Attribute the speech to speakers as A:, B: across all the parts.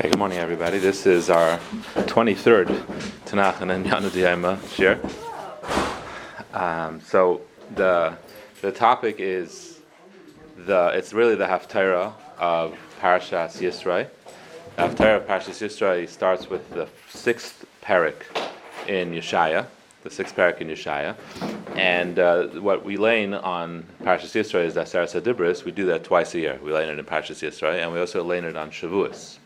A: Hey, good morning, everybody. This is our 23rd Tanakh and Yanu Diyama share. Um, so the the topic is the it's really the Haftarah of Parashas Yisro. The Haftarah of Parashas Yisro starts with the sixth parak in Yeshaya, the sixth parak in Yeshaya, and uh, what we learn on Parashas Yisro is that Aseret Dibris. We do that twice a year. We learn it in Parashas Yisro, and we also learn it on Shavuos.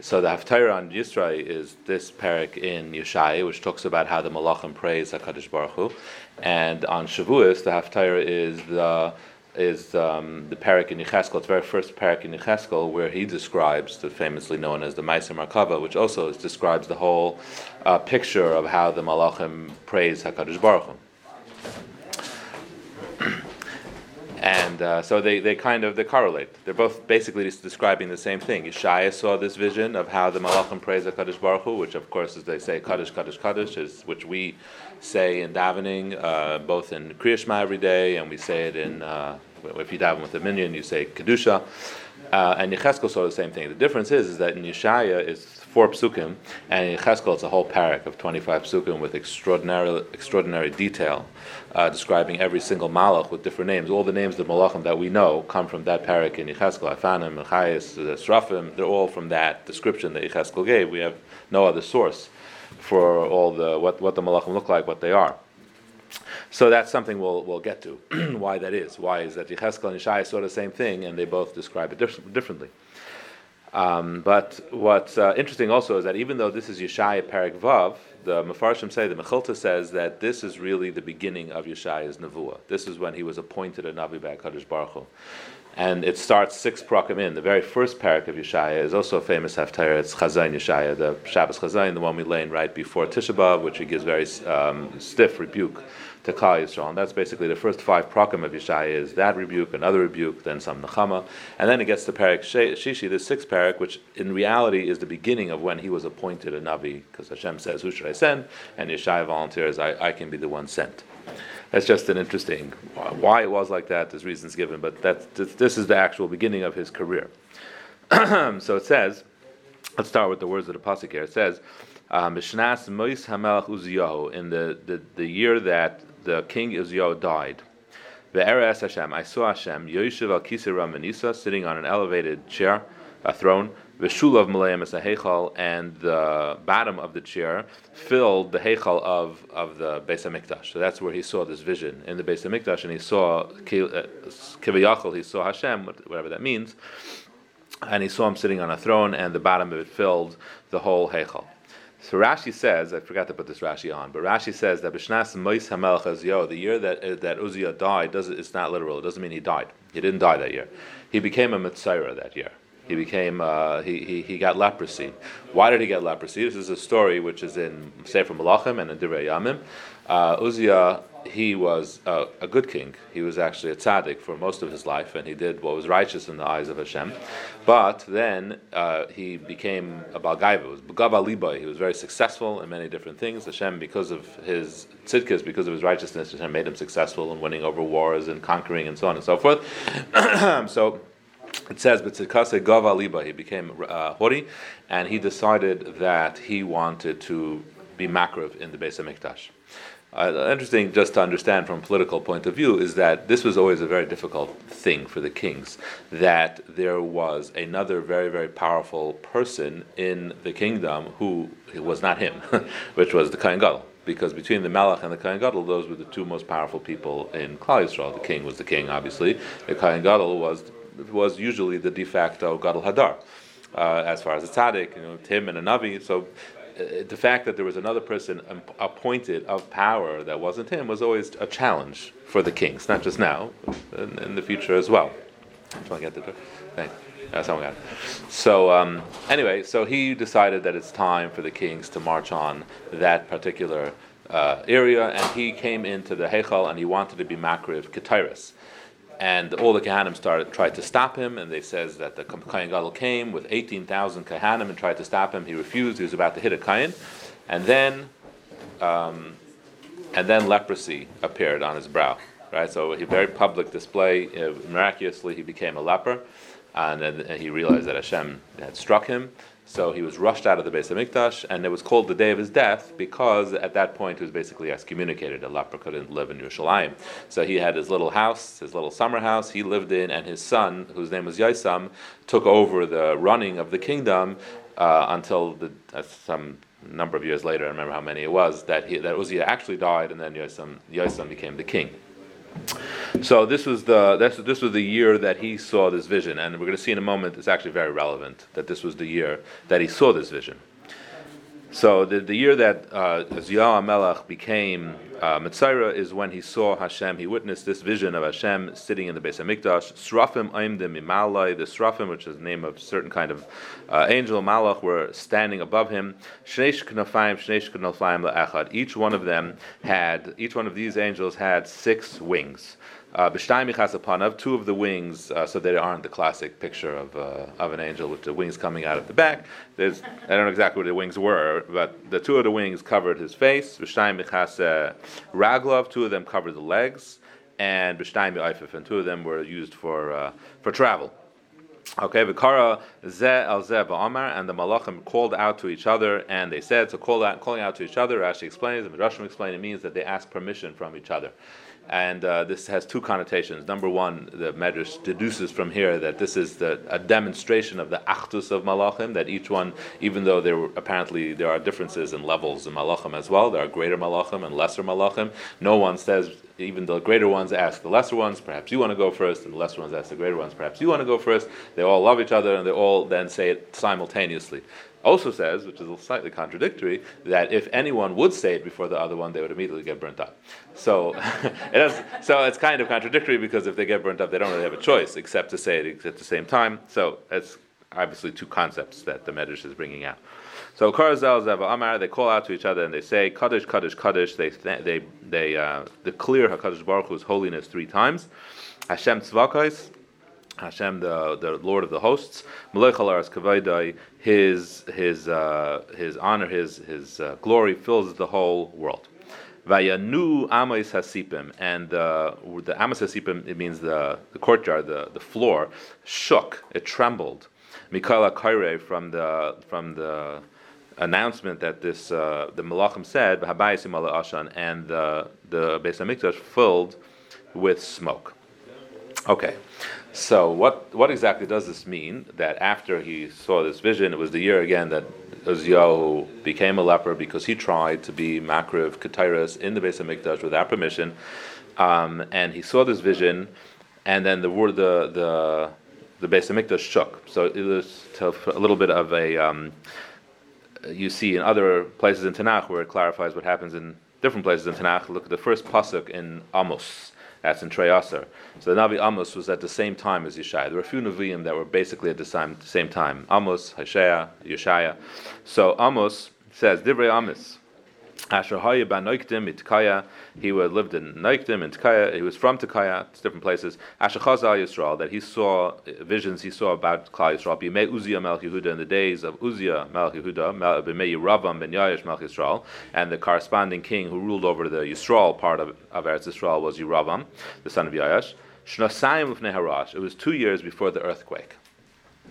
A: So the Haftarah on Yisro is this parak in Yeshaya, which talks about how the Malachim praise Hakadosh Baruch Hu, and on Shavuos the Haftarah is the is um, the parak in Yecheskel, the very first parak in Yecheskel, where he describes the famously known as the Ma'aseh Merkava, which also describes the whole uh, picture of how the Malachim praise Hakadosh Baruch Hu. And uh, so they, they kind of they correlate. They're both basically just describing the same thing. Yeshaya saw this vision of how the Malachim praise the Kaddish Baruch Hu, which of course, as they say, Kaddish, Kaddish, Kaddish, is which we say in davening, uh, both in Kriyashma every day, and we say it in uh, if you daven with a minyan, you say Kedusha. Uh, and Yecheskel saw the same thing. The difference is, is that in Yeshaya it's four psukim, and in Cheskel it's a whole parak of 25 psukim with extraordinary, extraordinary detail, uh, describing every single malach with different names. All the names of the malachim that we know come from that parak in Yecheskel, Afanim, Mechayis, Srafim, they're all from that description that Yecheskel gave. We have no other source for all the what, what the malachim look like, what they are. So that's something we'll, we'll get to, why that is. Why is that Yecheskel and Yeshaya saw the same thing and they both describe it diff- differently. Um, but what's uh, interesting also is that even though this is Yeshaya Parak Vav, the Mefarshim say, the Mechilta says that this is really the beginning of Yeshaya's Nevuah. This is when he was appointed a Navi by Kadosh Baruch Hu. And it starts six prakim in. The very first parak of Yeshaya is also a famous haftarah. It's Chazain Yeshaya, the Shabbos Chazain, the one we lay in right before Tisha B'av, which he gives very um, stiff rebuke to Yisrael. And that's basically the first five prakim of Yeshaya is that rebuke, another rebuke, then some Nechama. And then it gets to Parak Shishi, the sixth parak, which in reality is the beginning of when he was appointed a Navi, because Hashem says, Who should I send? And Yeshaya volunteers, I, I can be the one sent. That's just an interesting why it was like that. There's reasons given, but that this is the actual beginning of his career. so it says, let's start with the words of the pasuk here. It says, uh, "Mishnas Mois Hamelach in the, the the year that the king Uziyahu died. Ve'eres Hashem, I saw Hashem, Yoshev al Kisir Ramanisa, sitting on an elevated chair, a throne, Veshulav Malayim as a Heichal, and the bottom of the chair filled the Heichal of, of the Beis HaMikdash. So that's where he saw this vision in the Beis HaMikdash, and he saw uh, Kivayachal, he saw Hashem, whatever that means, and he saw him sitting on a throne, and the bottom of it filled the whole Heichal. So Rashi says, I forgot to put this Rashi on, but Rashi says that Bishnas Mois Hamelch the year that uh, that Uzziah died, does it's not literal. It doesn't mean he died. He didn't die that year. He became a Mitzayra that year. He became uh, he, he he got leprosy. Why did he get leprosy? This is a story which is in Sefer Malachim and in Divrei Yamim. Uh, he was a, a, good king. He was actually a tzaddik for most of his life, and he did what was righteous in the eyes of Hashem. But then uh, he became a balgaiva. Was Liba. He was very successful in many different things. Hashem, because of his tzidkas, because of his righteousness, Hashem made him successful in winning over wars and conquering and so on and so forth. so it says, but Tzidkase Gava Liba, he became uh, Hori, and he decided that he wanted to be Makriv in the Beis HaMikdash. Uh, interesting just to understand from a political point of view is that this was always a very difficult thing for the kings that there was another very very powerful person in the kingdom who was not him which was the Kohen Gadol. Because between the Malach and the Kohen Gadol those were the two most powerful people in Klal Yisrael. The king was the king obviously. The Kohen Gadol was was usually the de facto Gadol Hadar uh, as far as the tzaddik, you know, Tim and a Navi. So the fact that there was another person appointed of power that wasn't him was always a challenge for the kings, not just now, in, in the future as well. That's how we got it. So um, anyway, so he decided that it's time for the kings to march on that particular uh, area, and he came into the Heichal and he wanted to be Makriv Ketairis and all the Kahanim started tried to stop him, and they says that the Kohen Gadol came with 18,000 Kahanim and tried to stop him. He refused. He was about to hit a Kohen, and then, um, and then leprosy appeared on his brow. Right, so a very public display. Uh, miraculously, he became a leper, and then he realized that Hashem had struck him. So he was rushed out of the Beis Hamikdash, and it was called the day of his death because at that point he was basically excommunicated. A leper couldn't live in Yerushalayim. So he had his little house, his little summer house, he lived in, and his son, whose name was Yaisam, took over the running of the kingdom uh, until the, uh, some number of years later, I remember how many it was, that, he, that Uzziah actually died, and then Yosam, Yosam became the king. So this was the this, this was the year that he saw this vision, and we're going to see in a moment. It's actually very relevant that this was the year that he saw this vision. So the, the year that uh, Ziyaah Melech became uh, is when he saw Hashem. He witnessed this vision of Hashem sitting in the Beis Hamikdash. Srafim aimdim imalai. The Srafim, which is the name of certain kind of uh, angel Malach, were standing above him. Shnesh knafayim, shnesh knafayim le'echad. Each one of them had, each one of these angels had six wings. Uh, two of the wings, uh, so they aren't the classic picture of, uh, of an angel with the wings coming out of the back. There's, I don't know exactly what the wings were, but the two of the wings covered his face. Raglov, two of them covered the legs, and and two of them were used for, uh, for travel. Okay, Vikara ze al ze Amar, and the malachim called out to each other, and they said, so call out, calling out to each other, Rashi explains, and the Russian explain, it means that they ask permission from each other. And uh, this has two connotations. Number one, the Medrash deduces from here that this is the, a demonstration of the achdus of malachim. That each one, even though there were, apparently there are differences in levels in malachim as well, there are greater malachim and lesser malachim. No one says, even the greater ones ask the lesser ones, perhaps you want to go first, and the lesser ones ask the greater ones, perhaps you want to go first. They all love each other, and they all then say it simultaneously also says, which is slightly contradictory, that if anyone would say it before the other one, they would immediately get burnt up. So, it has, so it's kind of contradictory because if they get burnt up, they don't really have a choice except to say it at the same time. So it's obviously two concepts that the Medrash is bringing out. So Karazel Zeva Amar, they call out to each other and they say Kaddish, Kaddish, Kaddish. They they they uh, declare Hakadosh Baruch Hu's holiness three times. Hashem Tzvakos, Hashem, the, the Lord of the hosts, his his uh, his honor, his his uh, glory fills the whole world. Vayanu Amos Hasipim, and uh, the Amos Hasipim it means the, the courtyard, the, the floor shook, it trembled. Mikala Kaire from the from the announcement that this uh, the Malachim said, and the the Beis Hamikdash filled with smoke. Okay. So what what exactly does this mean? That after he saw this vision, it was the year again that Uzziah became a leper because he tried to be Makriv Ketairas in the base of Hamikdash without permission, um, and he saw this vision, and then the word the the the Beis Hamikdash shook. So it was a little bit of a um, you see in other places in Tanakh where it clarifies what happens in different places in Tanakh. Look at the first pasuk in Amos. That's in Treyasar. So the Navi Amos was at the same time as Yeshaya. There were a few Nevi'im that were basically at the same, same time. Amos, Hashaya, Yeshaya. So Amos says, Divrei Amos, Asher Haya ban Noikdim Itkaya. He lived in Noikdim in Tkaya. He was from Tkaya, different places. Asher Chazal Yisrael, that he saw uh, visions he saw about Klal Yisrael. Bimei Uzziah Melch in the days of Uzziah Melch Bimei ben Yair Melch and the corresponding king who ruled over the Yisrael part of, of Eretz Yisrael was Yeravam, the son of Yair. Shnasayim of Neharash. It was two years before the earthquake.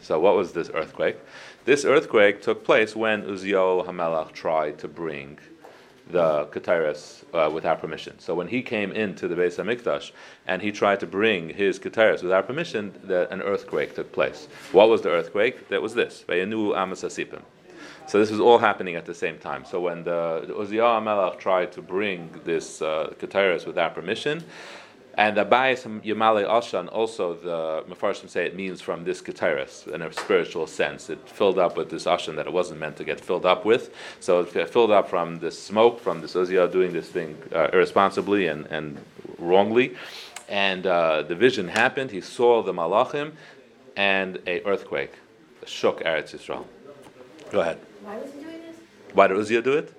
A: So what was this earthquake? This earthquake took place when Uzziah Hamelach tried to bring the Ketairis uh, without permission. So when he came into the Beis Hamikdash and he tried to bring his Ketairis without permission, the, an earthquake took place. What was the earthquake? That was this. So this was all happening at the same time. So when the, the Uzziah tried to bring this uh, without permission, and Abayis Yamale Ashan, also the Mefarshim say it means from this Keteris in a spiritual sense. It filled up with this Ashan that it wasn't meant to get filled up with. So it filled up from this smoke, from this Uzziah doing this thing uh, irresponsibly and, and wrongly. And uh, the vision happened. He saw the Malachim and a earthquake shook Eretz Yisrael. Go ahead.
B: Why was he doing this?
A: Why did Uzziah do it?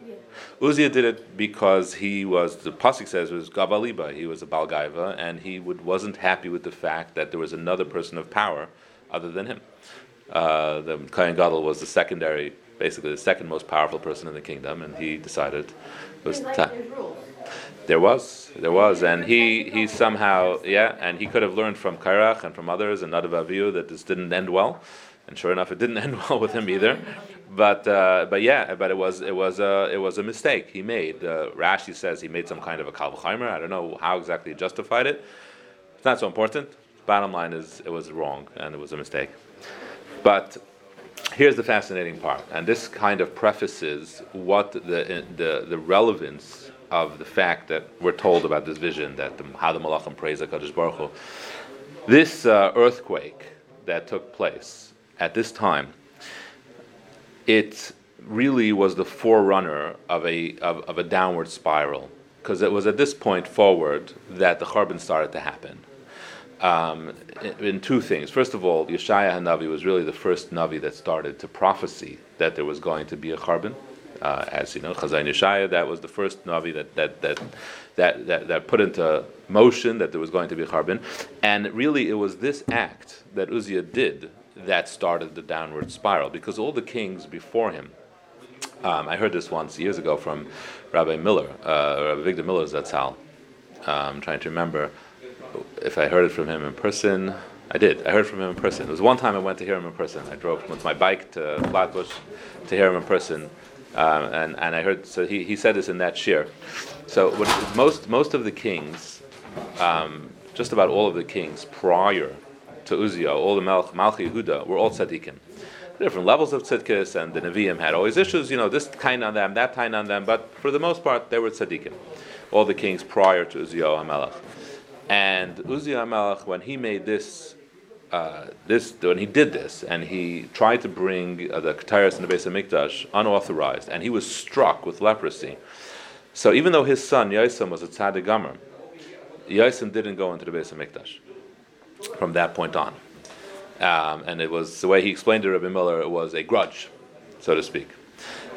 A: Uzziah did it because he was the pasuk says was Gavaliba. He was a Balgaiva, and he would, wasn't happy with the fact that there was another person of power other than him. Uh, the Kohen Gadol was the secondary, basically the second most powerful person in the kingdom, and he decided it was time. There was, there was, and he, he somehow, yeah, and he could have learned from Kairach and from others and Nadav Avihu that this didn't end well, and sure enough, it didn't end well with him either. But uh, but yeah, but it was it was a it was a mistake he made. Uh, Rashi says he made some kind of a kalvachaimer. I don't know how exactly he justified it. It's not so important. Bottom line is it was wrong and it was a mistake. But here's the fascinating part, and this kind of prefaces what the the, the relevance of the fact that we're told about this vision that the, how the Malachim praise Hakadosh Baruch Hu. This uh, earthquake that took place at this time it really was the forerunner of a, of, of a downward spiral, because it was at this point forward that the Charbon started to happen. Um, in, two things. First of all, Yeshaya Hanavi was really the first Navi that started to prophesy that there was going to be a Charbon. Uh, as you know, Chazon Yeshaya, that was the first Navi that, that, that, that, that, that put into motion that there was going to be a Charbon. And really, it was this act that Uzziah did that started the downward spiral because all the kings before him. Um, I heard this once years ago from Rabbi Miller, uh, Rabbi Avigdor Miller Zatzal. Uh, I'm trying to remember if I heard it from him in person. I did. I heard from him in person. It was one time I went to hear him in person. I drove with my bike to Flatbush to hear him in person, um, and and I heard. So he, he said this in that shir. So what, most most of the kings, um, just about all of the kings prior to Uziah, all the Malch, Malchi Yehuda, were all tzaddikim. Different levels of tzidkis, and the Nevi'im had always issues, you know, this kind on them, that kind on them, but for the most part, they were tzaddikim. All the kings prior to Uziah HaMelech. And Uziah HaMelech, when he made this uh, this when he did this and he tried to bring uh, the Ketairos and the Beis Hamikdash unauthorized, and he was struck with leprosy. So even though his son Yosem was a tzaddik Yosem didn't go into the Beis Hamikdash from that point on. Um, and it was the way he explained to Rabbi Miller, it was a grudge, so to speak.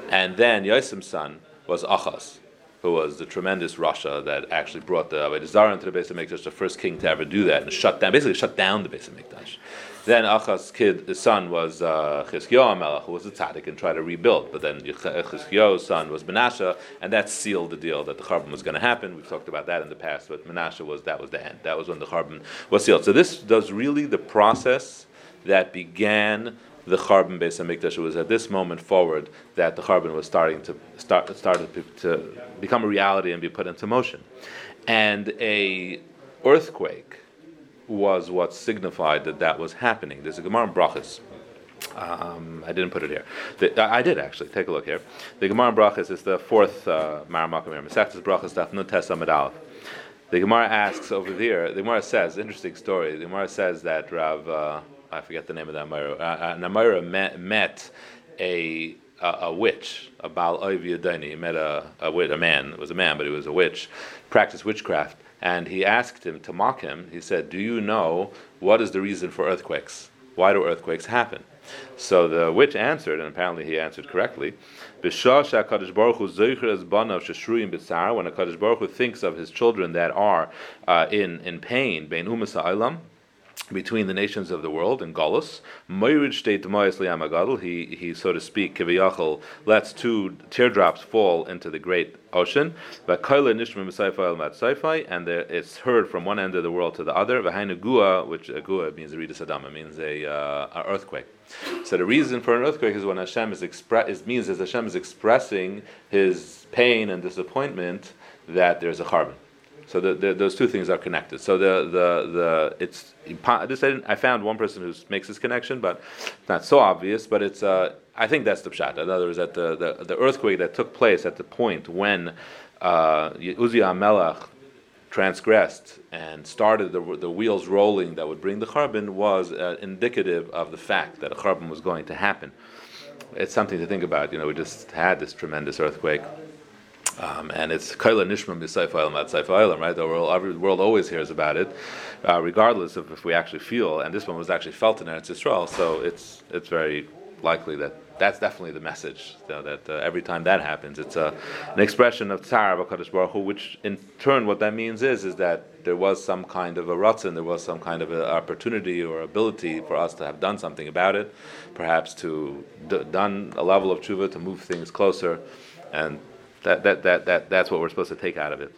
A: And then Yosim's son was Achaz, who was the tremendous rasha that actually brought the Avodah into the Beis Hamikdash, the first king to ever do that, and shut down, basically shut down the Beis Hamikdash. Then Achaz's kid, his son was uh, Melech, who was a tzaddik and tried to rebuild. But then Chizkiyahu's son was Menashe, and that sealed the deal that the Charbon was going to happen. We've talked about that in the past, but Menashe was that was the end. That was when the Charbon was sealed. So this does really the process that began the Charbon Beis Hamikdash. It was at this moment forward that the Charbon was starting to start started to become a reality and be put into motion, and a earthquake was what signified that that was happening. There's a Gemara in Brachas. Um, I didn't put it here. The, I did actually. Take a look here. The Gemara Brachas is the fourth uh, Maramakam here. Masechtas Brachas Daf Nutes Amid The Gemara asks over there. The Gemara says, interesting story. The Gemara says that Rav, uh, I forget the name of that Amira. Uh, Amira met, met a a, a, witch, a Baal Oiv He met a, a, a man. It was a man, but he was a witch. Practiced witchcraft and he asked him to mock him. He said, Do you know what is the reason for earthquakes? Why do earthquakes happen? So the witch answered, and apparently he answered correctly. When a Kaddish Baruch Hu thinks of his children that are uh, in, in pain, between the nations of the world. Moirid state he he so to speak kiviyachol lets two teardrops fall into the great ocean. and there, it's heard from one end of the world to the other. which uh, gua means means a uh, earthquake. So the reason for an earthquake is when Hashem is express it means as Hashem is expressing his pain and disappointment that there's a Charbon. So the, the, those two things are connected. So the the the it's this I, I found one person who makes this connection, but not so obvious. But it's uh, I think that's the pshat. In other words, that the, the, the earthquake that took place at the point when uh, Melech transgressed and started the, the wheels rolling that would bring the charbon was uh, indicative of the fact that a charbon was going to happen. It's something to think about. You know, we just had this tremendous earthquake um, and it's kaila nishma b'sayfa at sayfa right? The world, every world always hears about it, uh, regardless of if we actually feel. And this one was actually felt in Eretz Yisrael, so it's it's very likely that that's definitely the message. You know, that uh, every time that happens, it's a, an expression of tzar of Baruch Hu, which in turn, what that means is is that there was some kind of a ratzon, there was some kind of an opportunity or ability for us to have done something about it, perhaps to d- done a level of tshuva to move things closer, and that, that, that, that, that's what we're supposed to take out of it.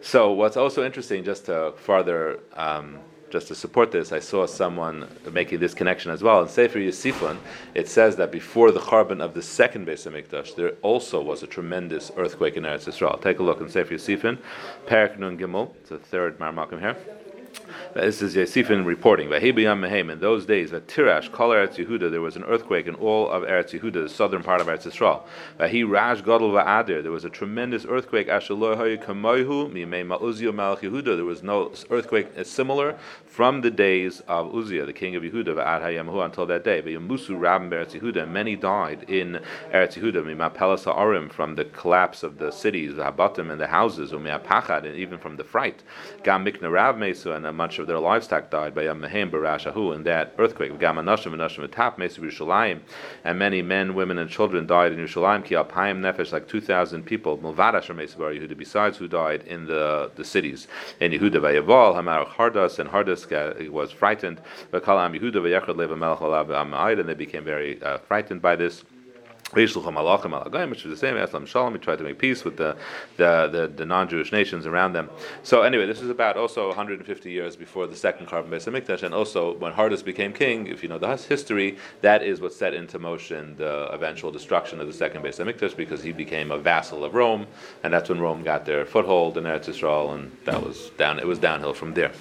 A: So, what's also interesting, just to further um, just to support this, I saw someone making this connection as well. In Sefer Yosifon, it says that before the Charbon of the second Beis Hamikdash, there also was a tremendous earthquake in Eretz Yisrael. Take a look in Sefer Yosifon, Perak Nun Gimel, it's the third Marmakim here. This is Yosifon reporting. In those days, at Tirash, Kol Eretz Yehuda, there was an earthquake in all of Eretz Yehuda, the southern part of Eretz Yisrael. He Rash Gadol Va'adir, there was a tremendous earthquake. Ashaloi Kamoihu Mimei Ma'uzio Malach Yehuda. There was no earthquake similar from the days of Uzziah, the king of Yehuda, Va'ad Hayamahu, until that day. Yamusu Rabim Eretz Yehuda, many died in Eretz Yehuda. Mimapelas Ha'arim, from the collapse of the cities, the Habatim and the houses, Umiapachad, and even from the fright. Gam Mikna Rav Mesu, and much of their livestock died by Yamahem Barashahu in that earthquake. Gamanashim and Nashim Tap Mesu Yerushalayim, and many men, women, and children died in Yerushalayim. Ki Alpayim Nefesh, like two thousand people. Mulvadash Mesu Bar Yehuda, besides who died in the the cities. In Yehuda Vayaval, Hamar Hardas, and Hardas was frightened. And they became very uh, frightened by this which is the same Aslam Shalom. He tried to make peace with the, the, the, the non-Jewish nations around them. So anyway, this is about also 150 years before the second Charbon Beis Hamikdash, and also when Hardus became king. If you know the history, that is what set into motion the eventual destruction of the second Beis Hamikdash because he became a vassal of Rome, and that's when Rome got their foothold in Eretz Yisrael, and that was down. It was downhill from there.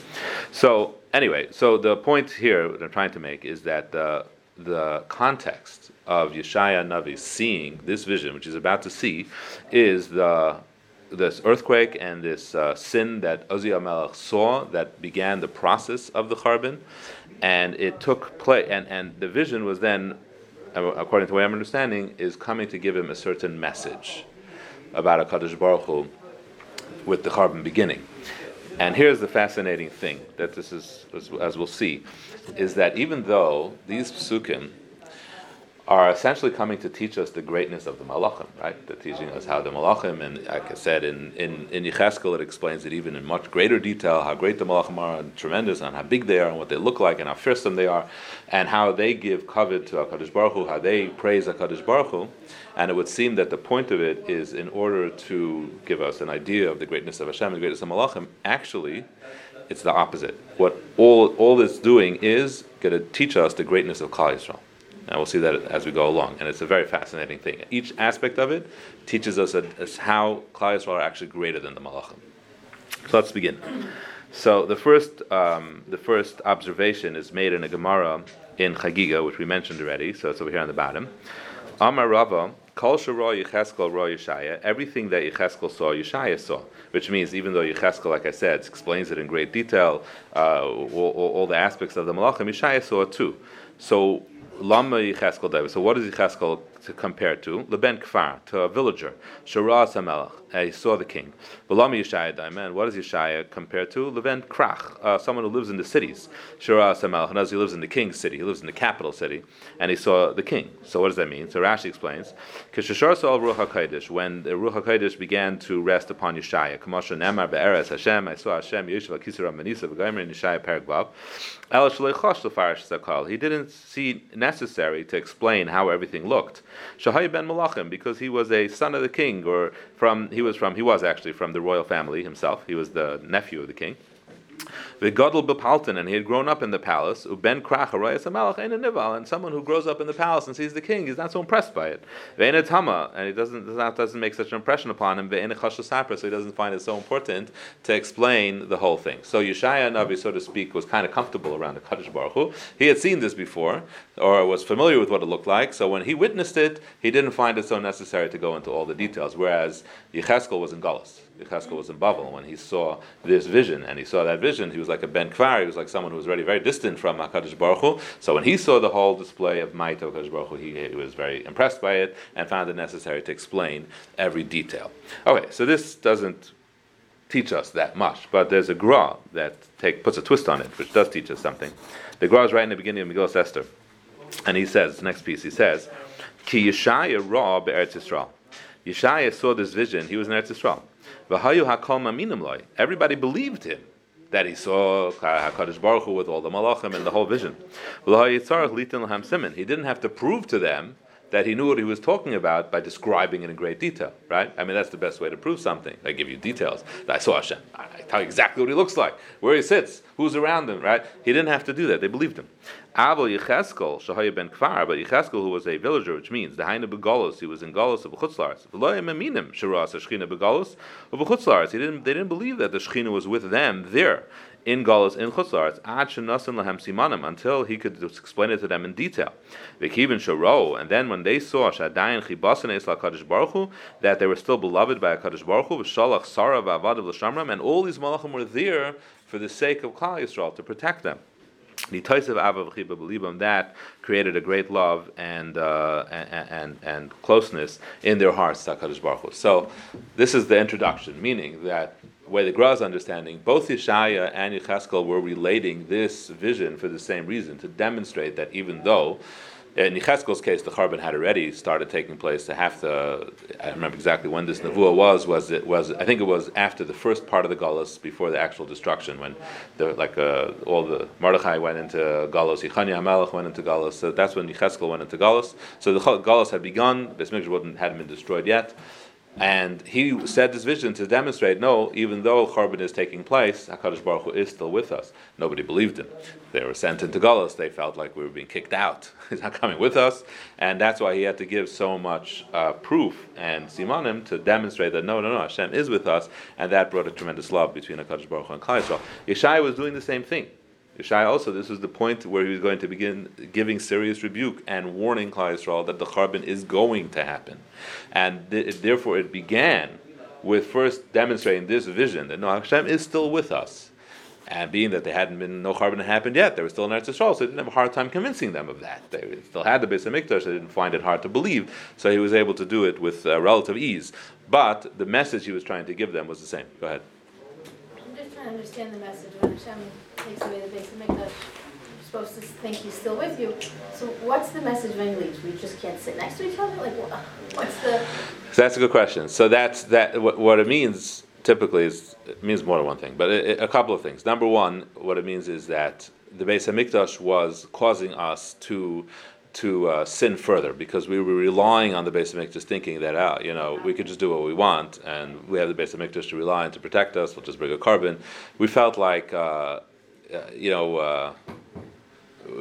A: So anyway, so the point here that I'm trying to make is that the the context of Yeshaya Navi seeing this vision, which he's about to see, is the this earthquake and this uh, sin that Uzziah Melech saw that began the process of the Charbon, and it took place, and, and the vision was then, according to what I'm understanding, is coming to give him a certain message about a Kaddish Baruch Hu with the Charbon beginning. And here's the fascinating thing that this is, as, as we'll see, is that even though these psukim are essentially coming to teach us the greatness of the Malachim, right? They're teaching us how the Malachim, and like I said, in, in, in Yecheskel it explains it even in much greater detail, how great the Malachim are and tremendous, and how big they are, and what they look like, and how fearsome they are, and how they give covet to HaKadosh Baruch Hu, how they praise HaKadosh Baruch Hu. And it would seem that the point of it is in order to give us an idea of the greatness of Hashem, the greatness of Malachim, actually, it's the opposite. What all, all it's doing is going to teach us the greatness of Klal Yisrael. And we'll see that as we go along. And it's a very fascinating thing. Each aspect of it teaches us how Klal Yisrael are actually greater than the Malachim. So let's begin. So the first, um, the first observation is made in a Gemara in Chagiga, which we mentioned already. So it's over here on the bottom. Amar Rava, Kol Shara Yecheskel Ra Yeshaya, everything that Yecheskel saw, Yeshaya saw. Which means, even though Yecheskel, like I said, explains it in great detail, uh, all, all, the aspects of the Malachim, Yeshaya saw it too. So Lama Yecheskel David. So what does Yecheskel to compare to? Leben Kfar, to a villager. Shara Samelach, he saw the king. Lama Yeshaya Daiman, what does Yeshaya compare to? Leben Krach, uh, someone who lives in the cities. Shara Samelach, and he lives in the king's city, he lives in the capital city, and he saw the king. So what does that mean? So Rashi explains, Kishashar saw Ruach HaKodesh, when the Ruach HaKodesh began to rest upon Yeshaya, Kamasha Nemar Be'eres Hashem, I saw Hashem Yeshiva Kisra Manisa V'Gaimer in Yeshaya Paragvav, he didn't see necessary to explain how everything looked. Shahai ben Malachim, because he was a son of the king, or from he was from he was actually from the royal family himself. He was the nephew of the king. V'gadol bepaltin, and he had grown up in the palace. Uben krach arayas hamalach ein nival, and someone who grows up in the palace and sees the king is not so impressed by it. Ve'en tama, and it doesn't doesn't make such an impression upon him. Ve'en sapra, so he doesn't find it so important to explain the whole thing. So Yeshaya Navi, so to speak, was kind of comfortable around the Kaddish Baruch Hu. He had seen this before, or was familiar with what it looked like. So when he witnessed it, he didn't find it so necessary to go into all the details. Whereas Yecheskel was in Gullus. Yecheskel was in Bavel when he saw this vision, and he saw that vision. He was like a ben kvar. He was like someone who was already very distant from Hakadosh Baruch Hu. So when he saw the whole display of might Hakadosh Baruch Hu, he, he, was very impressed by it and found it necessary to explain every detail. Okay, so this doesn't teach us that much, but there's a gra that take, puts a twist on it, which does teach us something. The gra is right in the beginning of Megillah Esther, and he says, next piece, he says, Ki Yeshaya Ra be'Eretz Yisrael. Yeshaya saw this vision. He was in Eretz Yisrael. Everybody believed him that he saw Hakadosh Baruch Hu with all the malachim and the whole vision. He didn't have to prove to them that he knew what he was talking about by describing it in great detail, right? I mean, that's the best way to prove something. I give you details. I saw Hashem. I tell you exactly what he looks like, where he sits, who's around him, right? He didn't have to do that. They believed him. Abel Yecheskel, Shahaya ben Kfar, but Yecheskel, who was a villager, which means the Haina Begolos, he was in Golos of Chutzlars. V'loyim eminim, Shiras Shechina Begolos of Chutzlars. They didn't believe that the Shechina was with them there in Galus in Chutzlaretz ad shenasan lahem simanim until he could explain it to them in detail. V'kivin shoro, and then when they saw shadayin chibasan es Kadosh Baruch that they were still beloved by Kadosh Baruch Hu, v'shalach sara v'avad l'shamram, and all these malachim were there for the sake of Klal Yisrael to protect them. The Toisav Avav Chiba that created a great love and, uh, and, and, and closeness in their hearts Baruch. So this is the introduction, meaning that way the Gra's understanding, both Yeshaya and Yecheskel were relating this vision for the same reason, to demonstrate that even though in Yecheskel's case, the Charbon had already started taking place. Half the, I remember exactly when this nevuah was. Was it was? I think it was after the first part of the Gullus, before the actual destruction, when the like uh, all the Mordechai went into Gullus, Yechania Hamelech went into Gullus. So that's when Yecheskel went into Gullus. So the Gullus had begun. Beis Mikdash hadn't been destroyed yet. And he said this vision to demonstrate, no, even though Charbon is taking place, HaKadosh Baruch Hu is still with us. Nobody believed him. They were sent into Golos. They felt like we were being kicked out. He's not coming with us. And that's why he had to give so much uh, proof and simanim to demonstrate that, no, no, no, Hashem is with us. And that brought a tremendous love between HaKadosh Baruch Hu and Klal Yisrael. Yeshai was doing the same thing. Yeshai also, this was the point where he was going to begin giving serious rebuke and warning Klal Yisrael that the Charbon is going to happen. And th- therefore it began with first demonstrating this vision that no, Hashem is still with us. And being that they hadn't been, no Charbon had happened yet, they were still in Eretz Yisrael, so he didn't have a hard time convincing them of that. They still had the Beis Hamikdash, they didn't find it hard to believe, so he was able to do it with uh, relative ease. But the message he was trying to give them was the same. Go ahead.
B: I'm just trying to understand the message when Hashem takes away the Beis Hamikdash. You're supposed to think he's still with you. So what's the message when he leaves? We just can't sit next to each other? Like, what's the?
A: So that's a good question. So that's that. What, what it means typically is it means more than one thing, but it, it, a couple of things. Number one, what it means is that the Beis Hamikdash was causing us to to uh, sin further because we were relying on the Beis Hamikdash, thinking that out. you know we could just do what we want, and we have the Beis Hamikdash to rely on to protect us. We'll just bring a korban. We felt like uh, uh you know uh,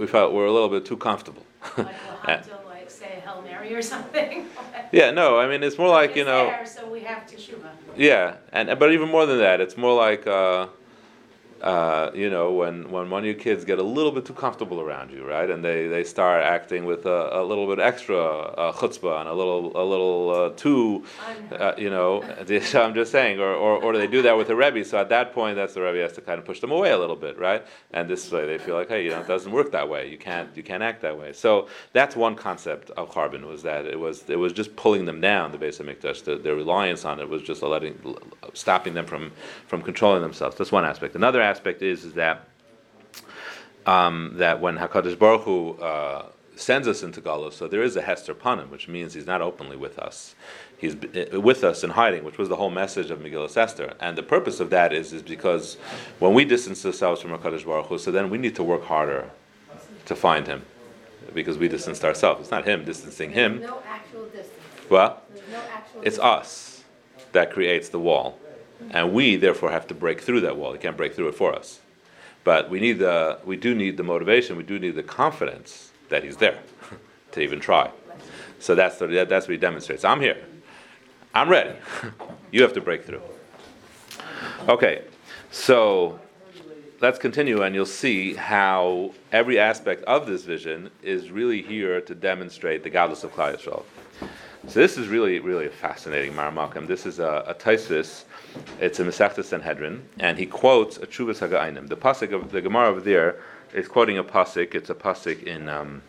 A: we felt we are a little bit too comfortable.
B: Like we'll have to like say Hail Mary or something.
A: yeah, no, I mean it's more like you know.
B: There, so we have to teshuva.
A: Yeah, and but even more than that, it's more like. Uh, you know, when, when one of your kids get a little bit too comfortable around you, right, and they, they start acting with a, a little bit extra uh, chutzpah and a little a little uh, too, uh, you know, so I'm just saying, or, or, or they do that with the rebbe. So at that point, that's the rebbe has to kind of push them away a little bit, right? And this way they feel like, hey, you know, it doesn't work that way. You can't you can't act that way. So that's one concept of Charbon was that it was it was just pulling them down. The Beis Hamikdash, the, their reliance on it was just letting stopping them from from controlling themselves. That's one aspect. Another aspect is, is that um, that when Hakadosh Baruch Hu uh, sends us into Galus, so there is a Hester Panim, which means he's not openly with us. He's uh, with us in hiding, which was the whole message of Megillah Esther. And the purpose of that is, is because when we distance ourselves from Hakadosh Baruch Hu, so then we need to work harder to find him, because we distanced ourselves. It's not him distancing him.
B: No actual distance.
A: Well,
B: no actual
A: it's
B: distance.
A: us that creates the wall and we therefore have to break through that wall. He can't break through it for us. But we need the we do need the motivation. We do need the confidence that he's there to even try. So that's the, that's what he demonstrates. I'm here. I'm ready. you have to break through. Okay, so let's continue, and you'll see how every aspect of this vision is really here to demonstrate the gadlus of Klal Yisrael. So this is really, really a fascinating Maramakim. This is a, a Taisis it's a Masechta Sanhedrin, and he quotes a Chuvas Hagainim. The pasuk of the Gemara over there is quoting a pasuk. It's a pasuk in. Um,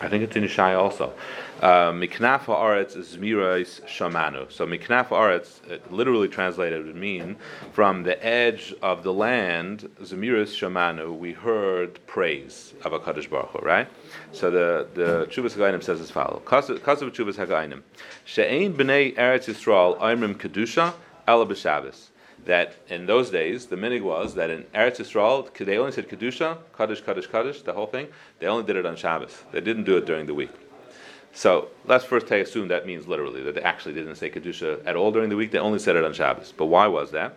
A: I think it's in Ishai also. Uh, Miknaf haaretz zmirais shamanu. So miknaf haaretz, literally translated, would mean from the edge of the land, zmiras shamanu, we heard praise of a Kaddish Baruch Hu, right? So the the Chuvas Hagainim says as follows: Kasav Chuvas Hagainim, she'ein b'nei Eretz Yisrael aimrim kedusha Ela b'Shabbos. That in those days, the minig was that in Eretz Yisrael, they only said Kedusha, Kaddish, Kaddish, Kaddish, the whole thing. They only did it on Shabbos. They didn't do it during the week. So let's first assume that means literally that they actually didn't say kedusha at all during the week. They only said it on Shabbos. But why was that?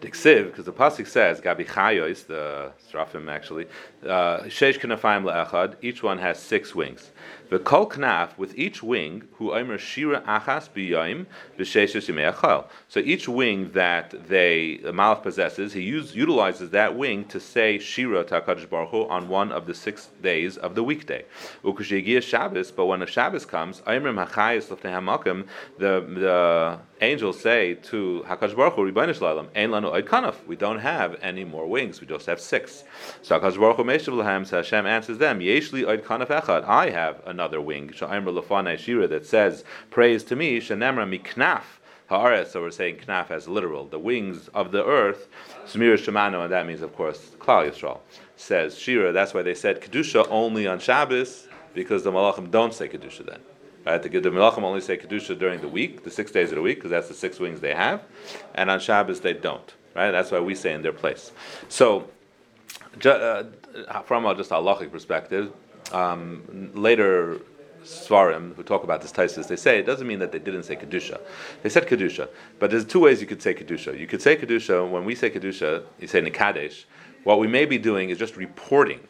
A: Diksiv, because the pasuk says Gabi Chayos, the Srafim actually, Le'echad. Each one has six wings. The kol knaf with each wing who omer shira achas biyayim b'sheishes achal. So each wing that they the Malach possesses, he use, utilizes that wing to say shira to Baruch Hu on one of the six days of the weekday. Ukushigia Shabbos, but when a Shabbos comes, omer hachayis hamakim, the the angels say to Hakadosh Baruch Hu, Ribbonish Lalam, Ein lanu. We don't have any more wings. We just have six. So Hakadosh Baruch Hu Hashem answers them, Yeshli oid kanaf echad. I have another wing, Shira, that says, Praise to me, Shanemra miknaf. Haaretz, so we're saying knaf as literal, the wings of the earth, Smir Shemano, and that means, of course, Klal Yisrael, says Shira. That's why they said Kedusha only on Shabbos, because the Malachim don't say Kedusha then. Right? The, the Malachim only say Kedusha during the week, the six days of the week, because that's the six wings they have, and on Shabbos they don't. Right? That's why we say in their place. So, uh, from a just a halachic perspective, um, later Svarim who talk about this Taisus, they say it doesn't mean that they didn't say Kedusha. They said Kedusha. But there's two ways you could say Kedusha. You could say Kedusha, when we say Kedusha, you say Nikadesh. What we may be doing is just reporting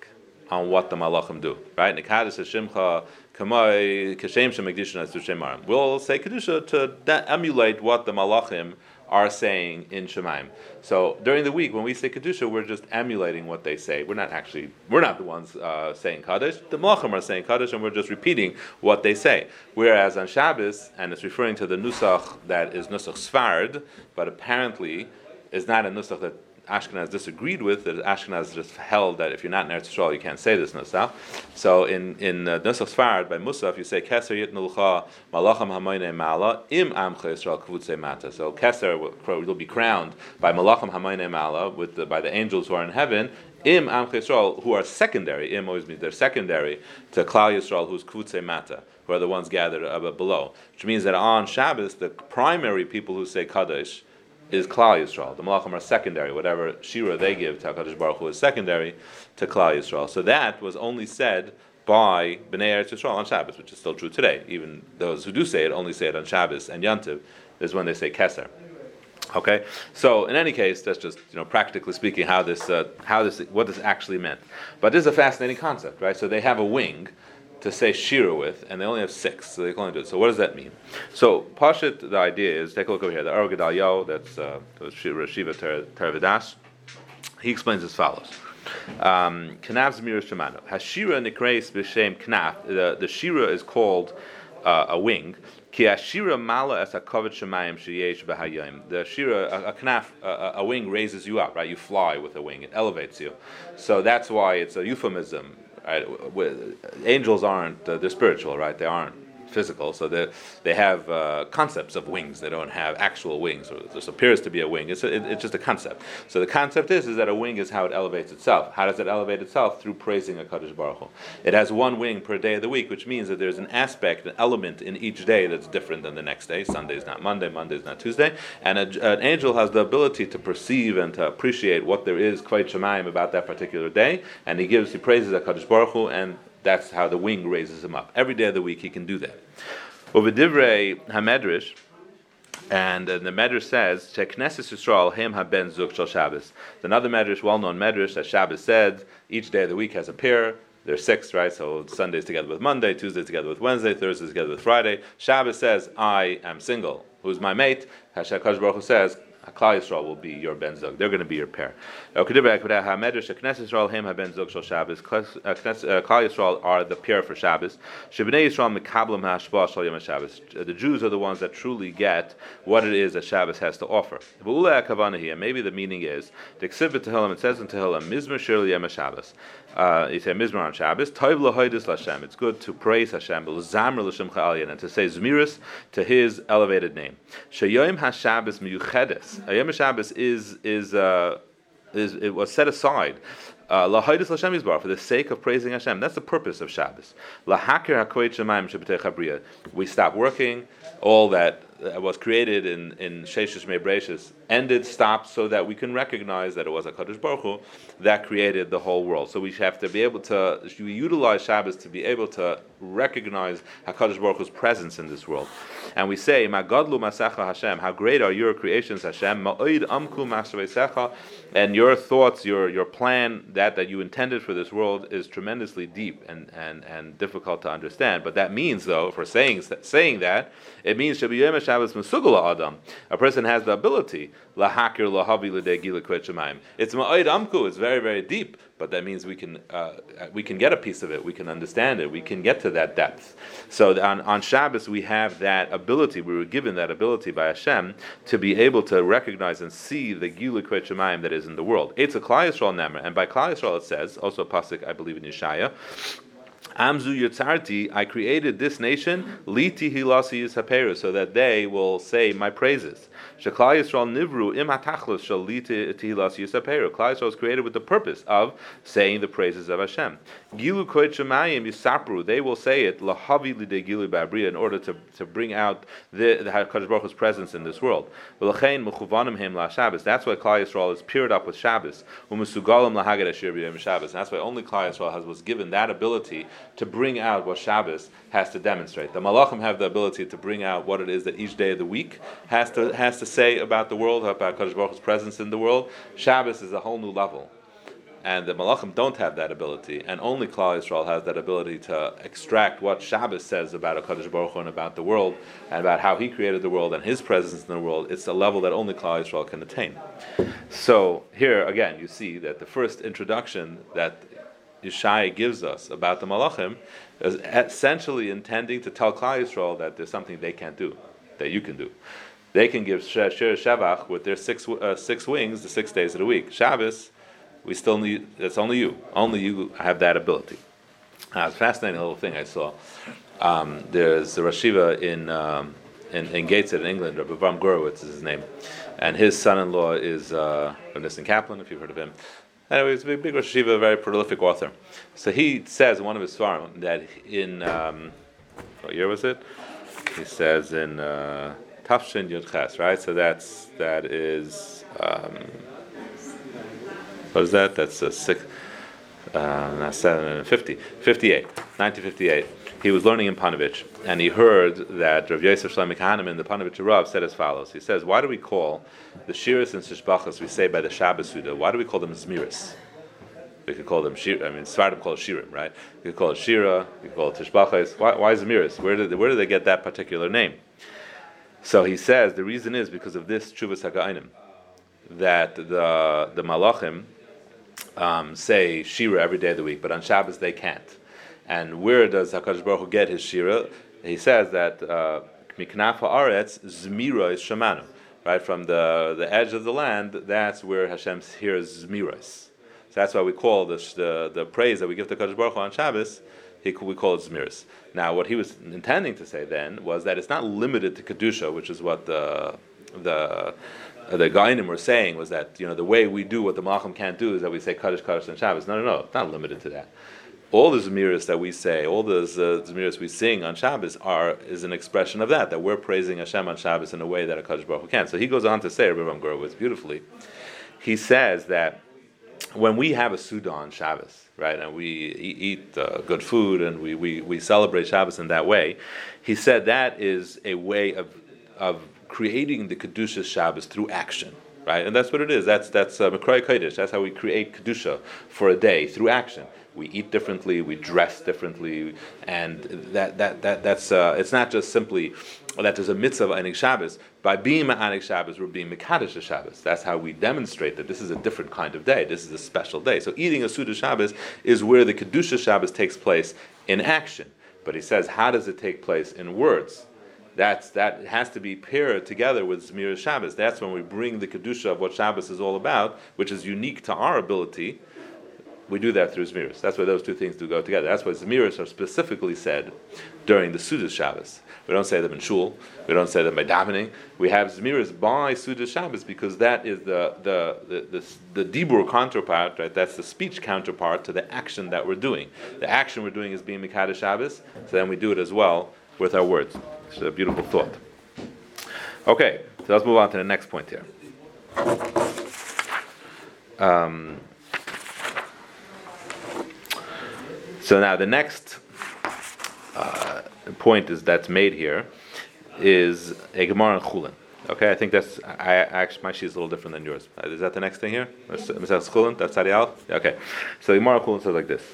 A: on what the Malachim do. Right? Nikadesh Shimcha Kamai Kashem Shemegdishna We'll say Kedusha to emulate what the Malachim are saying in Shemaim. So during the week, when we say Kedusha, we're just emulating what they say. We're not actually, we're not the ones uh, saying Kaddish. The Malachim are saying Kaddish, and we're just repeating what they say. Whereas on Shabbos, and it's referring to the Nusach that is Nusach Sfard, but apparently is not a Nusach that Ashkenaz disagreed with, that Ashkenaz just held that if you're not in Eretz Yisrael, you can't say this Nusach. So in in uh, Nusach Sfarad by Musaf, you say Keser Yitnulcha Malacham Hamayne Mala Im Amcha Yisrael Kvutze Mata. So Keser will be crowned by Malacham Hamayne Mala with the, by the angels who are in heaven. Im Amcha Yisrael, who are secondary. Im always means they're secondary to Klal Yisrael, who's Kvutze Mata who are the ones gathered uh, below. Which means that on Shabbos, the primary people who say Kaddish is Klal Yisrael. The Malachim are secondary. Whatever Shira they give to HaKadosh Baruch Hu is secondary to Klal Yisrael. So that was only said by Bnei Eretz Yisrael on Shabbos, which is still true today. Even those who do say it only say it on Shabbos and Yantiv is when they say Keser. Okay, so in any case, that's just you know practically speaking how this uh, how this what this actually meant. But this is a fascinating concept, right? So they have a wing to say shira with, and they only have six, so they can only do it. So what does that mean? So Pashit, the idea is take a look over here. The Ar Gedaliah, that's uh, Shiva Teravidas, he explains as follows. Um, Knav Zmir Shemano. Hashira Nikreis B'Shem Knaf. The, the Shira is called uh, a wing. Ki Ashira Mala as a Kovet Shemayim Sheyesh B'Hayim. The Shira, a, a knaf, a, a wing raises you up, right? You fly with a wing, it elevates you. So that's why it's a euphemism Right? Angels aren't uh, they're spiritual, right? They aren't physical, so they they have uh, concepts of wings. They don't have actual wings, or this appears to be a wing. It's a, it, it's just a concept. So the concept is is that a wing is how it elevates itself. How does it elevate itself? Through praising a Kaddish Baruch Hu. It has one wing per day of the week, which means that there's an aspect, an element in each day that's different than the next day. Sunday is not Monday, Monday is not Tuesday, and a, an angel has the ability to perceive and to appreciate what there is quite Shemaim about that particular day, and he gives he praises a Kaddish Baruch Hu and that's how the wing raises him up. Every day of the week he can do that. Uvidivrei Hamedrish, and uh, the Medrash says, "Shekneses Yisrael Hem Haben Zuk Shal Shabbos." Another Medrash, well-known Medrash, that Shabbos said each day of the week has a pair. There's six, right? So Sundays together with Monday, Tuesdays together with Wednesday, Thursdays together with Friday. Shabbos says, "I am single." Who's my mate? Hashem Baruch Hu says, Klal Yisrael will be your ben zug. They're going to be your pair. Uh, Klal Yisrael are the pair for Shabbos. Uh, the Jews are the ones that truly get what it is that Shabbos has to offer. Maybe the meaning is it says in Tehillim, Mizmer Shirley Yem Shabbos. Uh, you say Mizmer on Shabbos. It's good to praise Hashem and to say Zmiris to His elevated name. Sheyom HaShabbos Miyuchedes. Yom Shabbos is is uh, is it was set aside. Uh, for the sake of praising Hashem. That's the purpose of Shabbos. We stop working. All that was created in in Sheshish Mebreshis ended, stopped, so that we can recognize that it was a Kaddish Baruch Hu that created the whole world. So we have to be able to we utilize Shabbos to be able to recognize Hakadosh Baruch Hu's presence in this world, and we say Magadlu Masecha Hashem, how great are your creations, Hashem, Ma'oid Amku and your thoughts, your your plan that that you intended for this world is tremendously deep and and and difficult to understand. But that means though, for saying saying that, it means Shabbos Mesugala Adam. A person has the ability lahakir lahavi shemayim. It's ma'id amku. It's very very deep, but that means we can uh, we can get a piece of it. We can understand it. We can get to that depth. So on, on Shabbos we have that ability. We were given that ability by Hashem to be able to recognize and see the gila shemayim that is in the world. It's a Klal Yisrael nemer, and by Klal Yisrael it says also pasuk I believe in Yeshaya. Amzu Yitzarti, I created this nation, Liti Hilasi Yisaperu, so that they will say my praises. Sheklal Yisrael Nivru Im Hatachlos Shal Liti Tihilas Yisaperu. Klal Yisrael was created with the purpose of saying the praises of Hashem. Gilu Koit Shemayim Yisapru, they will say it Lahavi Lide Gilu Babriya in order to, to bring out the, the HaKadosh Baruch Hu's presence in this world. V'lachein Mechuvanim Him La Shabbos. That's why Klal Yisrael is paired up with Shabbos. Umesugalim Lahagad Ashir B'Yom Shabbos. That's why only Klal Yisrael has was given that ability to bring out what Shabbos has to demonstrate. The Malachim have the ability to bring out what it is that each day of the week has to has to say about the world, about Kadosh Baruch Hu's presence in the world. Shabbos is a whole new level. And the Malachim don't have that ability, and only Klal Yisrael has that ability to extract what Shabbos says about Hakadosh Baruch Hu and about the world, and about how He created the world and His presence in the world. It's a level that only Klal Yisrael can attain. So here again, you see that the first introduction that Yeshaya gives us about the Malachim essentially intending to tell Klal Yisrael that there's something they can't do, that you can do. They can give Shir with their six, uh, six wings the six days of the week. Shabbos, we still need, it's only you. Only you have that ability. Uh, it's a fascinating little thing I saw. Um, there's a Rashiva in, um, in, in Gateshead in England, Rabbi Bram Gurewitz is his name. And his son in law is uh, Nissen Kaplan, if you've heard of him. Anyway, he's a big, big Rosh Hashiva, a very prolific author. So he says in one of his farm that in um, what year was it? He says in uh, Tafshin Yud Ches, right? So that's that is um, what is that? That's a six, uh, not seven, 50, 58, 1958 he was learning in Panovich, and he heard that Rav Yosef Shlomo Kahaneman, the Panovich Rav, said as follows. He says, "Why do we call the shiras and shishbachas we say by the Shabbos Suda? Why do we call them zmiris? We could call them shir. I mean, Sfardim call it shirim, right? We could call it shira. We could call it tishbachas. Why, why zmiris? Where did where did they get that particular name? So he says the reason is because of this Chuvas Hagainim, that the the malachim um, say shira every day of the week, but on Shabbos they can't. And where does Hakadosh Baruch Hu get his shira? He says that uh, miknaf haaretz zmira is shamanu, right from the the edge of the land. That's where Hashem hears zmiras. So that's why we call this, the the praise that we give to Hakadosh Baruch Hu on Shabbos. He, we call it zmiras. Now, what he was intending to say then was that it's not limited to kedusha, which is what the the the Gainim were saying was that you know the way we do what the Malachim can't do is that we say Kaddish Kaddish and Shabbos. No, no, no, it's not limited to that all the Zemiris that we say, all the uh, Zemiris we sing on Shabbos are is an expression of that, that we're praising Hashem on Shabbos in a way that a Baruch Hu can. So he goes on to say, Rabbi Ram Gurewitz, beautifully, he says that when we have a Suda on Shabbos, right, and we eat uh, good food and we, we, we celebrate Shabbos in that way, he said that is a way of, of creating the Kedusha Shabbos through action right? And that's what it is. That's that's uh, Kodesh. That's how we create kedusha for a day through action we eat differently, we dress differently, and that, that, that, that's, uh, it's not just simply that there's a mitzvah of Anik Shabbos. By being Ma'anik Shabbos, we're being Mekadosh Shabbos. That's how we demonstrate that this is a different kind of day. This is a special day. So eating a Suda Shabbos is where the Kedusha Shabbos takes place in action. But he says, how does it take place in words? That's, that has to be paired together with Zmir Shabbos. That's when we bring the Kedusha of what Shabbos is all about, which is unique to our ability, we do that through Zmiris. That's why those two things do go together. That's why Zmiris are specifically said during the Sudas Shabbos. We don't say them in Shul. We don't say them by davening. We have Zmiris by Sudas Shabbos because that is the the the, the, the Dibur counterpart, right? That's the speech counterpart to the action that we're doing. The action we're doing is being Mikdash Shabbos, so then we do it as well with our words. It's a beautiful thought. Okay, so let's move on to the next point here. Um, so now the next uh, point is that's made here is a Gemara in Chulin. Okay, I think that's I actually my sheet is a little different than yours. Uh, is that the next thing here? That's Chulin. That's Ariel. Okay, so Gemara Chulin says like this.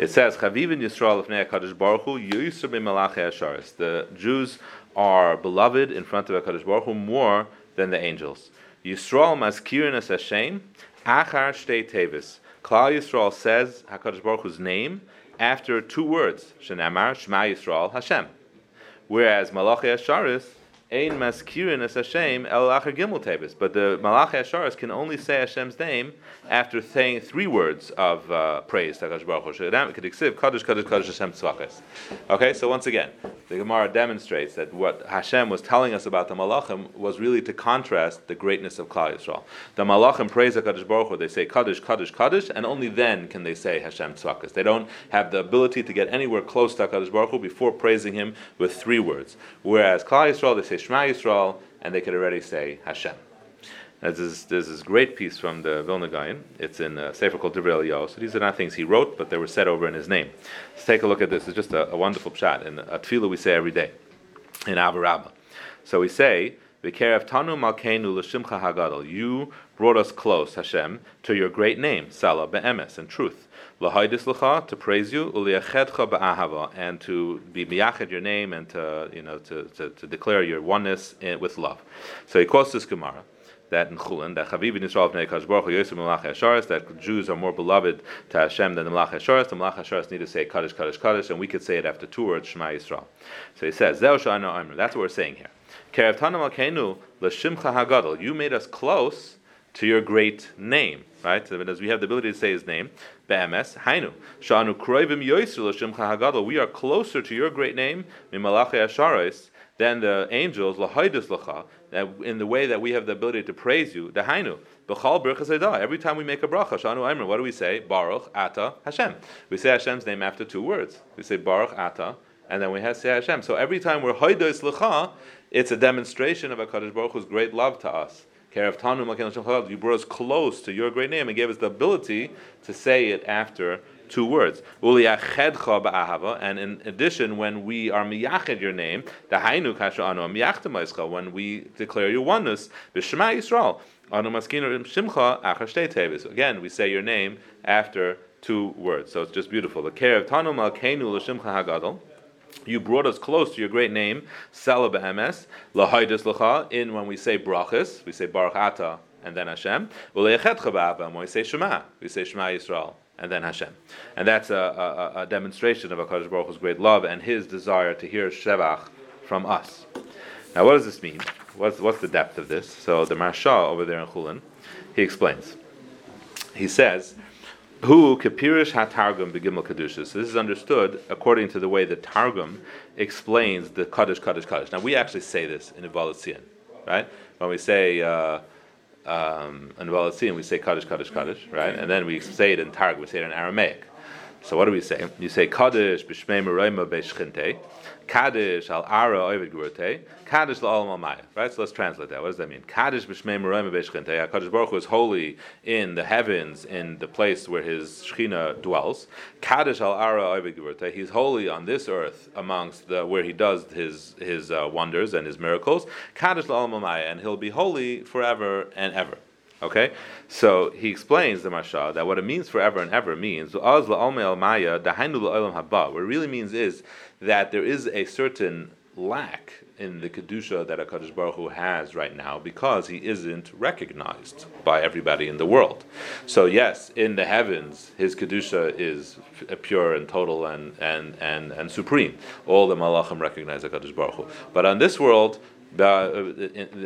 A: It says Chavivin Yisrael of Kadosh Baruch Hu Yisur Malachi Asharis. The Jews are beloved in front of Hakadosh Baruch Hu more than the angels. Yisrael maskirin as Hashem achar shtei tevis. Klal Yisrael says Hakadosh Baruch Hu's name after two words. Shema Yisrael Hashem. Whereas Malachi Asharis Ein maskirin as Hashem el acher gimel tevis. But the Malach Asharis can only say Hashem's name after saying three words of uh, praise to Hakadosh Baruch. Kadosh Kadosh Kadosh Hashem Tzvachas. Okay, so once again, the Gemara demonstrates that what Hashem was telling us about the Malachim was really to contrast the greatness of Klal Yisrael. The Malachim praise Hakadosh Baruch Hu. They say Kadosh Kadosh Kadosh, and only then can they say Hashem Tzvachas. They don't have the ability to get anywhere close to Hakadosh Baruch Hu before praising Him with three words. Whereas Klal Yisrael, they say Shema Yisrael, and they could already say Hashem. This, is, this great piece from the Vilna Gaon. It's in a sefer called Divrei Eliyahu. So these are not things he wrote, but they were said over in his name. Let's take a look at this. It's just a, a wonderful shot. And a tefillah we say every day in Ahava Rabba. So we say, V'kerev tanu malkeinu l'shimcha hagadol. You brought us close, Hashem, to your great name, Salah be'emes, and truth. To praise you, ba'ahava, and to be miyached your name and to, you know, to, to, to declare your oneness in, with love. So he quotes this Gemara that in Chulin, that Chaviv Yisrael Bnei Kadosh Baruch Hu Hasharis, that Jews are more beloved to Hashem than the Melach Hasharis. The Melach Hasharis need to say Kaddish, Kaddish, Kaddish, and we could say it after two words, Shema Yisrael. So he says. That's what we're saying here. You made us close to your great name, right? As we have the ability to say His name, Be'emes Hainu Sha'anu Kroivim Yosef L'Shimcha Hagadol. We are closer to your great name, Mimalach Hasharis than the angels, lahaydus lacha, in the way that we have the ability to praise you, the hainu, b'chal berachas Every time we make a bracha, shanu aimer, what do we say? Baruch ata Hashem. We say Hashem's name after two words. We say Baruch ata, and then we have say Hashem. So every time we're haydus lacha, it's a demonstration of Hakadosh Baruch Hu's great love to us. You brought us close to your great name and gave us the ability to say it after two words. And in addition, when we are miyached your name, the hainu kasha anu when we declare your oneness, b'shema Yisrael, anu maskinu shimcha achar Again, we say your name after two words. So it's just beautiful. The care of tanu malkeinu l'shimcha hagadol. You brought us close to your great name, Sela be'emes, lahaydus l'cha, in when we say brachas, we say baruch ata, and then Hashem. When we say Shema, we say Shema Yisrael and then Hashem. And that's a, a, a demonstration of HaKadosh Baruch Hu's great love and his desire to hear Shevach from us. Now, what does this mean? What's, what's the depth of this? So, the Maharsha over there in Chulin, he explains. He says, Who kapirish ha-targum begimel kedushas. This is understood according to the way the Targum explains the Kaddish, Kaddish, Kaddish. Now, we actually say this in Uva L'Tzion, right? When we say, uh, um, in Uva L'Tzion, we say Kaddish, Kaddish, Kaddish, right? And then we say it in Targ, we say it in Aramaic. So what do we say? You say Kaddish b'shmei merayma b'shchinte, Kaddish al ara oivid gurte, Kaddish la'olam maya. Right. So let's translate that. What does that mean? Kaddish b'shmei merayma b'shchinte. Kaddish Baruch Hu is holy in the heavens, in the place where His Shechina dwells. Kaddish al ara oivid gurte. He's holy on this earth amongst the where He does His His uh, wonders and His miracles. Kaddish la'olam maya, and He'll be holy forever and ever. Okay, so he explains the Maharsha that what it means forever and ever means what it really means is that there is a certain lack in the kedusha that Hakadosh Baruch Hu has right now because he isn't recognized by everybody in the world. So yes, in the heavens, his kedusha is pure and total and and and, and supreme. All the malachim recognize Hakadosh Baruch Hu. But on this world, Uh,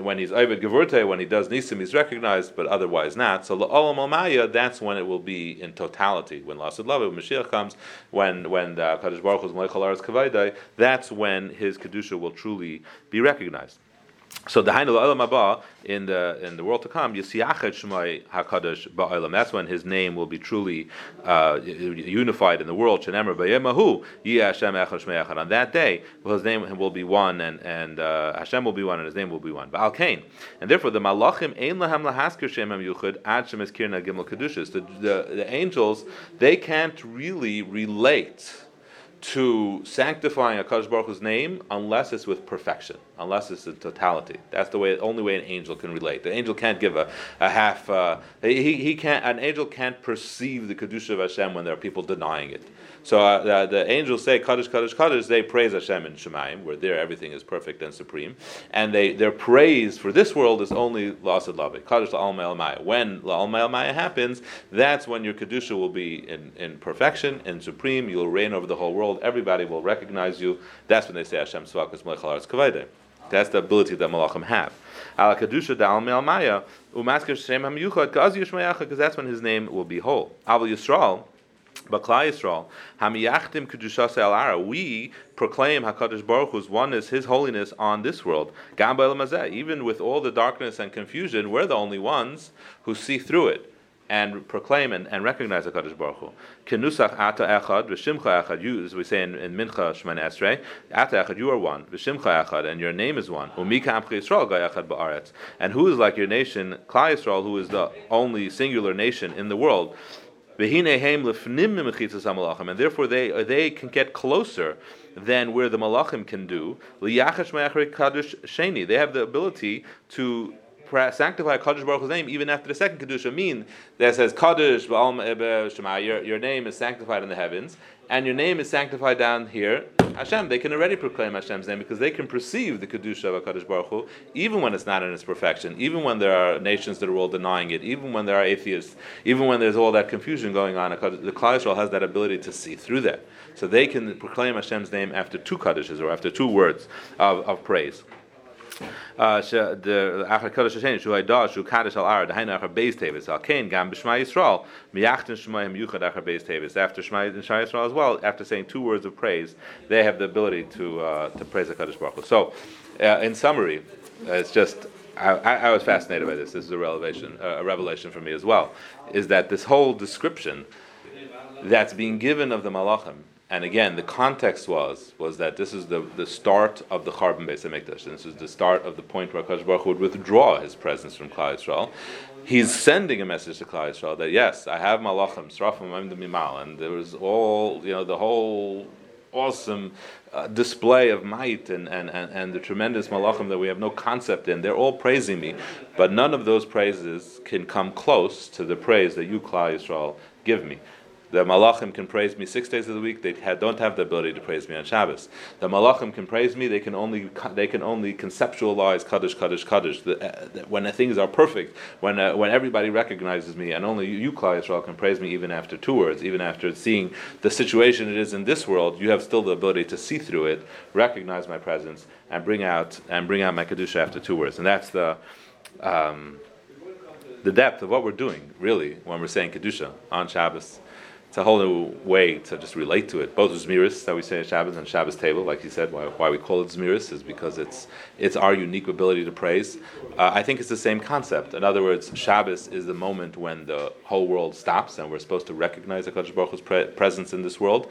A: when he's Ovid Gevurte, when he does Nisim, he's recognized, but otherwise not. So La'olam Almaya, that's when it will be in totality. When Lasid Lava, when Mashiach comes, when when uh, the Kaddish Baruch Hu's Melech Kavaydai, that's when his Kedusha will truly be recognized. So the Hainul Olam Haba in the in the world to come, Yisiyachet Shemai Hakadosh Ba'olam. That's when His name will be truly uh, unified in the world. Shenemer B'Yemahu Hashem Echad Shmei Echad. On that day, His name will be one, and and uh, Hashem will be one, and His name will be one. Ba'al Kain, and therefore the Malachim Ein Lahem Lahaskir Shem Yuchad Ad Shem Eskirna Gimel Kedushas. The the angels they can't really relate to sanctifying a Kadosh Baruch Hu's name unless it's with perfection, unless it's in totality. That's the way, only way an angel can relate. The angel can't give a, a half. Uh, he, he can't. An angel can't perceive the kedusha of Hashem when there are people denying it. So uh, the, the, angels say Kaddish, Kaddish, Kaddish. They praise Hashem in Shemayim, where there everything is perfect and supreme, and they their praise for this world is only Lasad Lave Kaddish La'al Maya. When La'al Maya happens, that's when your kedusha will be in, in perfection and supreme. You'll reign over the whole world. Everybody will recognize you. That's when they say Hashem Svakas Melech Kavayde. That's the ability that Malachim have. Ala kedusha da'al me'al maya umasker shem hamiyuchad kaz because that's when his name will be whole. Aval Yisrael but Yisrael, Hamiyachtim Kedushas El Ara, we proclaim Hakadosh Baruch Hu's oneness, His holiness on this world. Even with all the darkness and confusion, we're the only ones who see through it and proclaim and, and recognize Hakadosh Baruch Hu. Kenusach Ata Echad v'Shimcha Echad. You, as we say in, in Mincha Shemoneh Esrei, Ata Echad, you are one. V'Shimcha Echad, and your name is one. Umika Yisrael Echad ba'aretz. And who is like your nation, Klal Yisrael, who is the only singular nation in the world? And therefore they they can get closer than where the malachim can do. They have the ability to sanctify Kaddish Baruch Hu's name even after the second Kedusha. Mean that says Kaddish your, your name is sanctified in the heavens and your name is sanctified down here. Hashem they can already proclaim Hashem's name because they can perceive the Kedusha of Kaddish Baruch Hu even when it's not in its perfection even when there are nations that are all denying it even when there are atheists even when there's all that confusion going on. The Klal has that ability to see through that. So they can proclaim Hashem's name after two Kaddishes or after two words of, of praise the achar kodesh hashem shu hayda shu kadosh al ar dahayin achar beis tevis al kain gam b'shma yisrael miyachten shmayim yuchad achar beis tevis after shma yisrael as well after saying two words of praise they have the ability to uh, to praise the Kadosh Baruch Hu. So, uh, in summary, uh, it's just I, was fascinated by this. This is a revelation, uh, a revelation for me as well. Is that this whole description that's being given of the malachim and again, the context was was that this is the, the start of the Churban Beis Hamikdash. This is the start of the point where Hakadosh Baruch would withdraw his presence from Klal Yisrael. He's sending a message to Klal Yisrael that yes, I have Malachim, Srafim, I'm the Mimal, and there was all you know the whole awesome uh, display of might and, and, and, and the tremendous malachim that we have no concept in. They're all praising me, but none of those praises can come close to the praise that you, Klal Yisrael, give me. The malachim can praise me six days of the week. They don't have the ability to praise me on Shabbos. The malachim can praise me. They can only they can only conceptualize kaddish kaddish kaddish. The, uh, the, when things are perfect, when uh, when everybody recognizes me, and only you, Klal Yisrael, can praise me even after two words, even after seeing the situation it is in this world. You have still the ability to see through it, recognize my presence, and bring out and bring out my kedusha after two words. And that's the. Um, the depth of what we're doing, really, when we're saying kedusha on Shabbos it's a whole new way to just relate to it. Both Zmiris that we say at Shabbos and Shabbos table, like you said, why, why we call it Zmiris is because it's it's our unique ability to praise. Uh, I think it's the same concept. In other words, Shabbos is the moment when the whole world stops and we're supposed to recognize Hakadosh Baruch Hu's pre- presence in this world.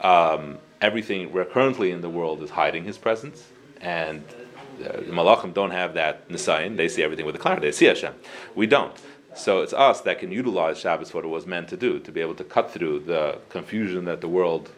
A: Um, everything we're currently in the world is hiding His presence, and uh, the Malachim don't have that nisayin. They see everything with the clarity. They see Hashem. We don't. So it's us that can utilize Shabbos what it was meant to do, to be able to cut through the confusion that the world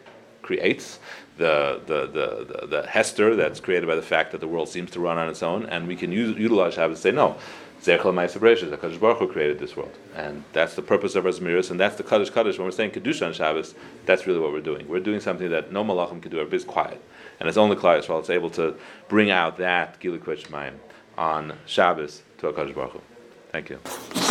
A: creates, the, the, the, the, hester that's created by the fact that the world seems to run on its own, and we can use, utilize Shabbos to say, no, Zerchel Ma'aser Bereshis, Hakadosh Baruch Hu created this world, and that's the purpose of our Zmiris, and that's the Kaddish Kaddish. When we're saying Kedusha on Shabbos, that's really what we're doing. We're doing something that no Malachim can do. Everybody's quiet, and it's only Klal Yisrael that's able to bring out that Gilui Mayim on Shabbos to Hakadosh Baruch Hu. Thank you.